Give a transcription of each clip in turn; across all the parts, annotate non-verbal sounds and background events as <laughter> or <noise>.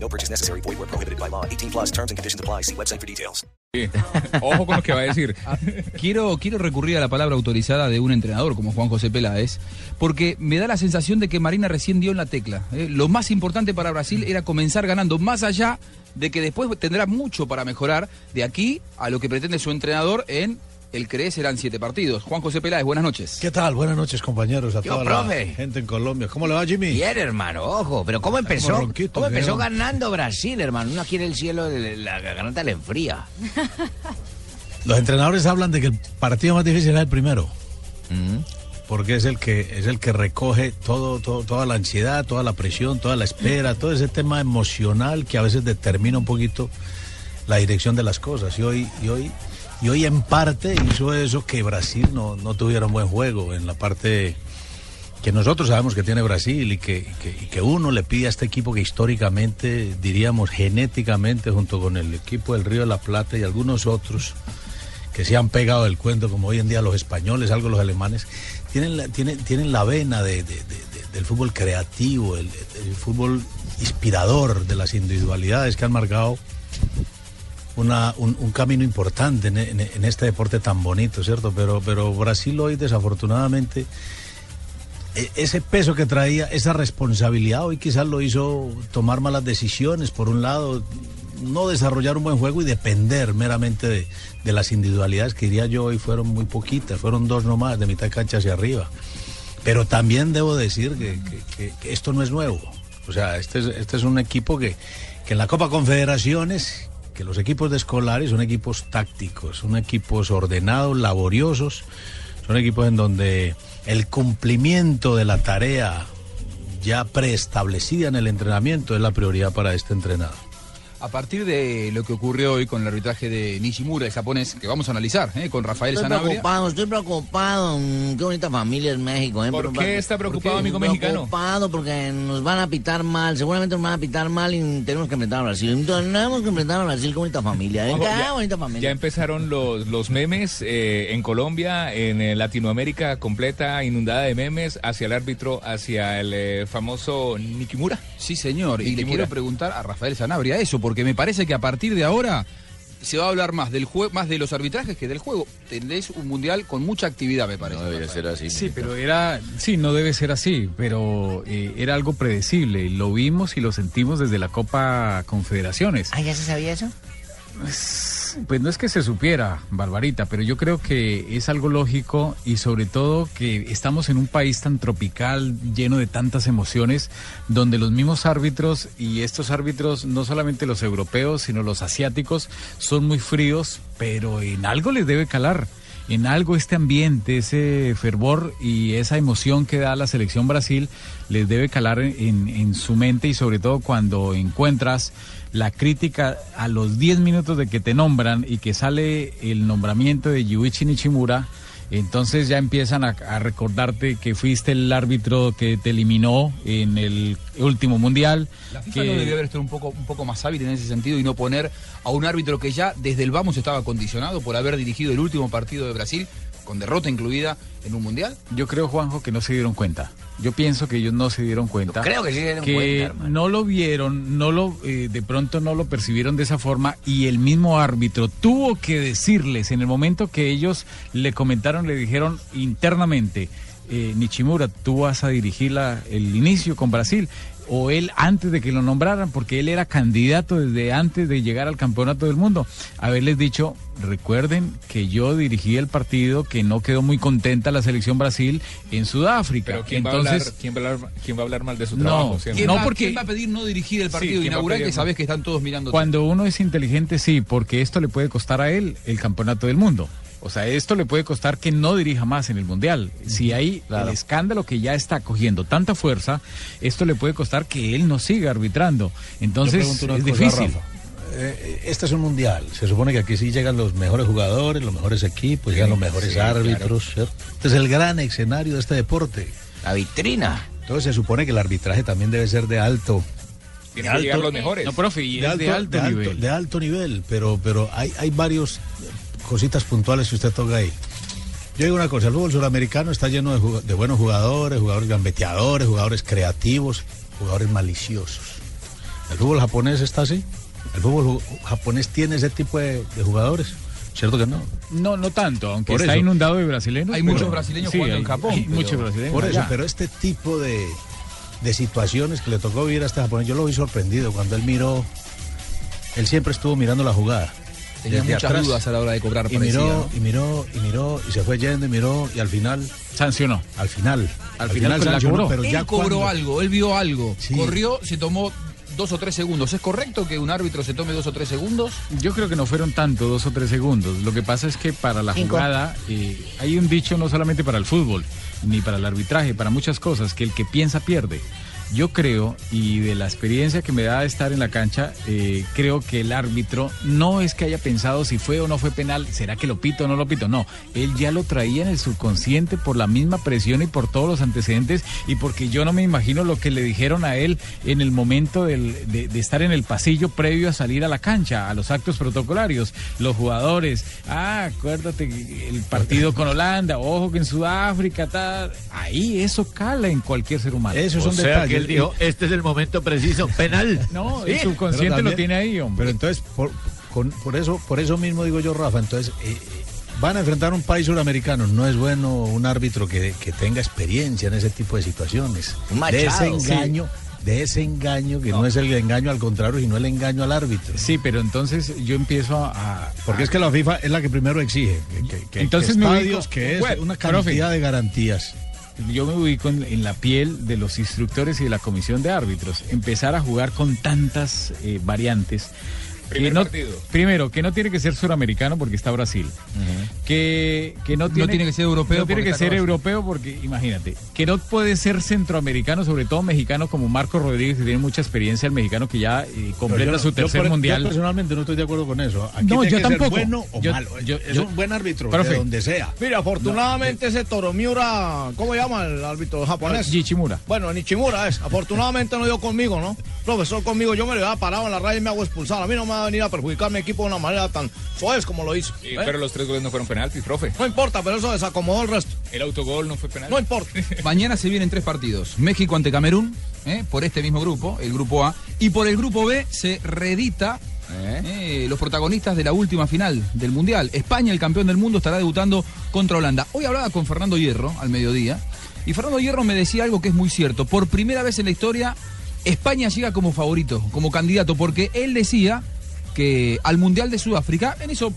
No purchase necessary. Void where prohibited by law. 18 plus terms and conditions apply. See website for details. <laughs> Ojo con lo que va a decir. <laughs> Quiero, quiero recurrir a la palabra autorizada de un entrenador como Juan José Peláez, porque me da la sensación de que Marina recién dio en la tecla. ¿eh? Lo más importante para Brasil era comenzar ganando, más allá de que después tendrá mucho para mejorar de aquí a lo que pretende su entrenador en el CRE serán siete partidos. Juan José Peláez, buenas noches. ¿Qué tal? Buenas noches, compañeros, a Yo, toda profe. la gente en Colombia. ¿Cómo le va, Jimmy? Bien, hermano, ojo, pero ¿cómo empezó? como ronquito, ¿Cómo empezó ganando Brasil, hermano? Uno aquí en el cielo, la garganta le enfría. <laughs> Los entrenadores hablan de que el partido más difícil es el primero. Porque es el que es el que recoge todo, todo- toda la ansiedad, toda la presión, toda la espera, todo ese tema emocional que a veces determina un poquito la dirección de las cosas. Y hoy, y hoy, y hoy en parte hizo eso que Brasil no, no tuviera un buen juego en la parte que nosotros sabemos que tiene Brasil y que, que- uno le pide a este equipo que históricamente, diríamos genéticamente, junto con el equipo del Río de la Plata y algunos otros que se han pegado del cuento, como hoy en día los españoles, algo los alemanes, tienen la, tienen, tienen la vena de- de- de- de- del fútbol creativo, el fútbol inspirador de las individualidades que han marcado una, un, un camino importante en, este deporte tan bonito, ¿cierto? Pero, pero Brasil hoy desafortunadamente e- ese peso que traía, esa responsabilidad hoy quizás lo hizo tomar malas decisiones, por un lado, no desarrollar un buen juego y depender meramente de, las individualidades que diría yo hoy fueron muy poquitas, fueron dos nomás, de mitad cancha hacia arriba. Pero también debo decir que- que esto no es nuevo. O sea, este es, este es un equipo que, que en la Copa Confederaciones, que los equipos de escolares son equipos tácticos, son equipos ordenados, laboriosos, son equipos en donde el cumplimiento de la tarea ya preestablecida en el entrenamiento es la prioridad para este entrenador. A partir de lo que ocurrió hoy con el arbitraje de Nishimura, el japonés, que vamos a analizar ¿eh? con Rafael Estoy Sanabria. preocupado, estoy preocupado. Mm, Qué bonita familia es México. ¿eh? ¿Por qué está preocupado, amigo mexicano? preocupado porque nos van a pitar mal. Seguramente nos van a pitar mal y tenemos que enfrentar a Brasil. Entonces, tenemos que enfrentar a Brasil. Qué bonita familia. ¿eh? Ojo, ya- bonita Ya familia. empezaron los, los memes eh, en Colombia, en eh, Latinoamérica completa, inundada de memes hacia el árbitro, hacia el eh, famoso Nikimura. Sí, señor. Y le quiero preguntar a Rafael Sanabria eso, porque me parece que a partir de ahora se va a hablar más del juego, más de los arbitrajes que del juego. Tendréis un mundial con mucha actividad, me parece. Rafael. así. Sí, pero era, sí, no debe ser así, pero eh, era algo predecible. Lo vimos y lo sentimos desde la Copa Confederaciones. Ah, ¿ya se sabía eso? Pues no es que se supiera, Barbarita, pero yo creo que es algo lógico y sobre todo que estamos en un país tan tropical, lleno de tantas emociones, donde los mismos árbitros y estos árbitros, no solamente los europeos, sino los asiáticos, son muy fríos, pero en algo les debe calar. En algo este ambiente, ese fervor y esa emoción que da la selección Brasil les debe calar en, su mente y sobre todo cuando encuentras la crítica a los 10 minutos de que te nombran y que sale el nombramiento de Yuichi Nishimura, entonces ya empiezan a, a recordarte que fuiste el árbitro que te eliminó en el último mundial. La FIFA que- no debió haber estado un poco, un poco más hábil en ese sentido y no poner a un árbitro que ya desde el vamos estaba condicionado por haber dirigido el último partido de Brasil, con derrota incluida en un mundial. Yo creo, Juanjo, que no se dieron cuenta. Yo pienso que ellos no se dieron cuenta. Creo que sí se dieron que cuenta, hermano. no lo vieron, no lo, eh, de pronto no lo percibieron de esa forma y el mismo árbitro tuvo que decirles en el momento que ellos le comentaron, le dijeron internamente, eh, Nichimura, tú vas a dirigir la- el inicio con Brasil. O él antes de que lo nombraran, porque él era candidato desde antes de llegar al campeonato del mundo. Haberles dicho, recuerden que yo dirigí el partido, que no quedó muy contenta la selección Brasil en Sudáfrica. Pero ¿quién, va a Entonces, hablar, quién, va a hablar, quién va a hablar mal de su No, trabajo? ¿Quién, No, va, porque- quién va a pedir no dirigir el partido ¿quién va a inaugural que sabes que están todos mirando? Cuando uno es inteligente, sí, porque esto le puede costar a él el campeonato del mundo. O sea, esto le puede costar que no dirija más en el Mundial. Si hay el escándalo que ya está cogiendo tanta fuerza, esto le puede costar que él no siga arbitrando. Entonces, es cosa, difícil. Rafa. eh, este es un mundial. Se supone que aquí sí llegan los mejores jugadores, los mejores equipos, llegan los mejores sí, árbitros, ¿cierto? Este es el gran escenario de este deporte. La vitrina. Entonces se supone que el arbitraje también debe ser de alto, Tienen de que llegar alto- los mejores. No, profe, y de es alto, de alto de alto- nivel. de alto nivel, pero, pero hay, hay varios cositas puntuales que usted toca ahí. Yo digo una cosa, el fútbol sudamericano está lleno de, buenos jugadores, jugadores gambeteadores, jugadores creativos, jugadores maliciosos. El fútbol japonés está así. El fútbol japonés tiene ese tipo de, de jugadores. ¿Cierto que no? No, no tanto, aunque Por está eso. inundado de brasileños. Hay pero- muchos brasileños jugando hay- en Japón, hay pero- muchos brasileños. Por eso, allá. pero este tipo de, de situaciones que le tocó vivir a este japonés, yo lo vi sorprendido cuando él miró, él siempre estuvo mirando la jugada. Tenía desde muchas atrás, dudas a la hora de cobrar, Y parecía, miró, ¿no? y miró, y miró, y se fue yendo y miró, y al final, Sancionó. al final, Al final, pero la sancionó, cobró. pero Él ya cobró cuando- algo, él vio algo, Sí. corrió, se tomó dos o tres segundos. ¿Es correcto que un árbitro se tome dos o tres segundos? Yo creo que no fueron tanto, dos o tres segundos. Lo que pasa es que para la Cinco. jugada eh, hay un dicho no solamente para el fútbol, ni para el arbitraje, para muchas cosas, que el que piensa pierde. Yo creo, y de la experiencia que me da estar en la cancha, eh, creo que el árbitro no es que haya pensado si fue o no fue penal, será que lo pito o no lo pito, no, él ya lo traía en el subconsciente por la misma presión y por todos los antecedentes y porque yo no me imagino lo que le dijeron a él en el momento del- de, de estar en el pasillo previo a salir a la cancha, a los actos protocolarios, los jugadores, ah, acuérdate el partido con Holanda, ojo que en Sudáfrica, tal, ahí eso cala en cualquier ser humano. Esos son O sea, detalles. Él dijo, <laughs> este es el momento preciso, penal. <laughs> No, Sí, el subconsciente Pero lo también- tiene ahí, hombre. Pero entonces, por, con- por eso, por eso mismo digo yo, Rafa, entonces eh, eh, van a enfrentar un país sudamericano. No es bueno un árbitro que, que tenga experiencia en ese tipo de situaciones. Un de ese Machado, sí. engaño, de ese engaño que no. es el engaño al contrario, sino el engaño al árbitro. Sí, pero entonces yo empiezo a... a- Porque es que la FIFA es la que primero exige que, que- que- Entonces que me estadios, ubico- que es Bueno, una profe. cantidad de garantías. Yo me ubico en, la piel de los instructores y de la comisión de árbitros. Empezar a jugar con tantas eh, variantes. Primer que no- partido. Primero, que no tiene que ser suramericano porque está Brasil. que, que no, tiene, tiene que ser europeo No tiene que ser europeo porque, imagínate, que no puede ser centroamericano, sobre todo mexicano como Marco Rodríguez, que tiene mucha experiencia, el mexicano que ya eh, completa no- su tercer mundial. Yo personalmente no estoy de acuerdo con eso. Aquí No, tiene yo que ser tampoco. bueno o Yo- malo. yo- es yo- un buen árbitro Profe. de donde sea. Mire, afortunadamente ese Toromiura, ¿cómo llama el árbitro japonés? Yichimura. Bueno, Nichimura es. Afortunadamente no dio conmigo, ¿no? Profesor, conmigo yo me le había parado en la raya y me hago expulsar. A mí no me va a venir a perjudicar mi equipo de una manera tan soez como lo hizo. Sí, ¿eh? Pero los tres goles no fueron penaltis, profe. No importa, pero eso desacomodó el resto. El autogol no fue penal. No importa. <laughs> Mañana se vienen tres partidos. México ante Camerún, ¿eh? por este mismo grupo, el grupo A. Y por el grupo B se reedita eh, los protagonistas de la última final del Mundial. España, el campeón del mundo, estará debutando contra Holanda. Hoy hablaba con Fernando Hierro al mediodía. Y Fernando Hierro me decía algo que es muy cierto. Por primera vez en la historia, España llega como favorito, como candidato, porque él decía que al Mundial de Sudáfrica, en eso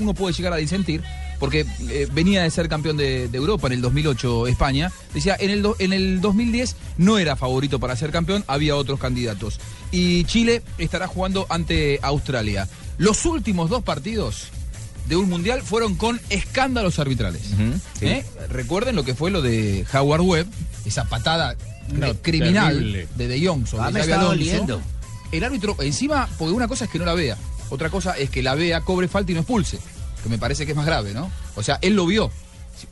uno puede llegar a disentir, porque eh, venía de ser campeón de, de Europa en el 2008 España, decía, en el, do- en el 2010 no era favorito para ser campeón, había otros candidatos. Y Chile estará jugando ante Australia. Los últimos dos partidos de un Mundial fueron con escándalos arbitrales. ¿Eh? Recuerden lo que fue lo de Howard Webb, esa patada No, criminal terrible. de De Jong sobre Ah, me Xabi está Alonso. doliendo. El árbitro, encima, porque una cosa es que no la vea, otra cosa es que la vea, cobre falta y no expulse, que me parece que es más grave, ¿no? O sea, él lo vio.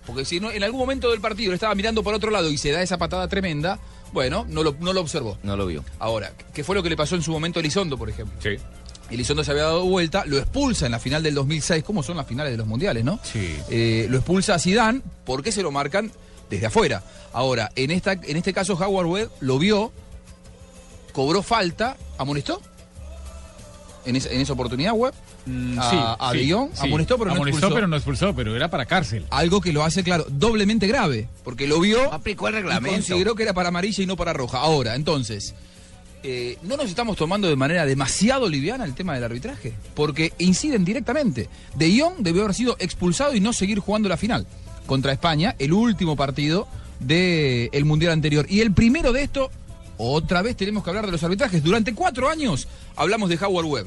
Porque si no, en algún momento del partido le estaba mirando por otro lado y se da esa patada tremenda, bueno, no lo, no lo observó. No lo vio. Ahora, ¿qué fue lo que le pasó en su momento a Elizondo, por ejemplo? Sí. Elizondo se había dado vuelta, lo expulsa en la final del 2006, ¿cómo son las finales de los mundiales, no? Sí. Eh, lo expulsa a Zidane, porque se lo marcan desde afuera. Ahora, en, esta, en este caso Howard Webb lo vio, cobró falta, amonestó. En esa, en esa oportunidad, Webb. a, a De Jong, amonestó, pero no Amonestó, expulsó. pero no expulsó, pero era para cárcel. Algo que lo hace, claro, doblemente grave, porque lo vio Aplicó el y reglamento. consideró que era para amarilla y no para roja. Ahora, entonces, eh, ¿no nos estamos tomando de manera demasiado liviana el tema del arbitraje? Porque inciden directamente. De Jong debió haber sido expulsado y no seguir jugando la final contra España, el último partido del Mundial anterior. Y el primero de esto, otra vez tenemos que hablar de los arbitrajes. Durante cuatro años hablamos de Howard Webb.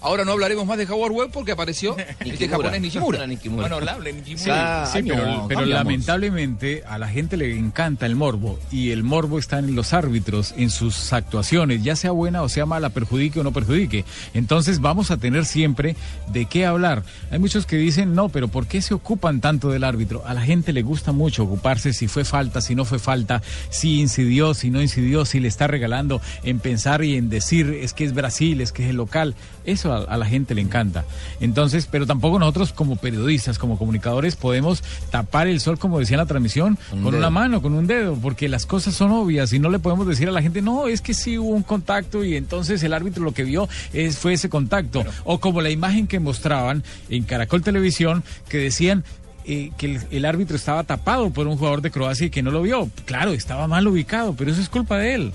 Ahora no hablaremos más de Howard Webb porque apareció <laughs> este japonés Nishimura. Bueno, hable, Nishimura. Sí, sí, pero, pero lamentablemente a la gente le encanta el morbo y el morbo está en los árbitros, en sus actuaciones, ya sea buena o sea mala, perjudique o no perjudique. Entonces vamos a tener siempre de qué hablar. Hay muchos que dicen, no, pero ¿por qué se ocupan tanto del árbitro? A la gente le gusta mucho ocuparse si fue falta, si no fue falta, si incidió, si no incidió, si le está regalando en pensar y en decir es que es Brasil, es que es el local. Eso a, a la gente le encanta. Entonces, pero tampoco nosotros como periodistas, como comunicadores, podemos tapar el sol, como decía en la transmisión, Con un con una mano, con un dedo, porque las cosas son obvias y no le podemos decir a la gente, no, es que sí hubo un contacto y entonces el árbitro lo que vio es, fue ese contacto. O como la imagen que mostraban en Caracol Televisión, que decían eh, que el, el árbitro estaba tapado por un jugador de Croacia y que no lo vio. Claro, estaba mal ubicado, pero eso es culpa de él.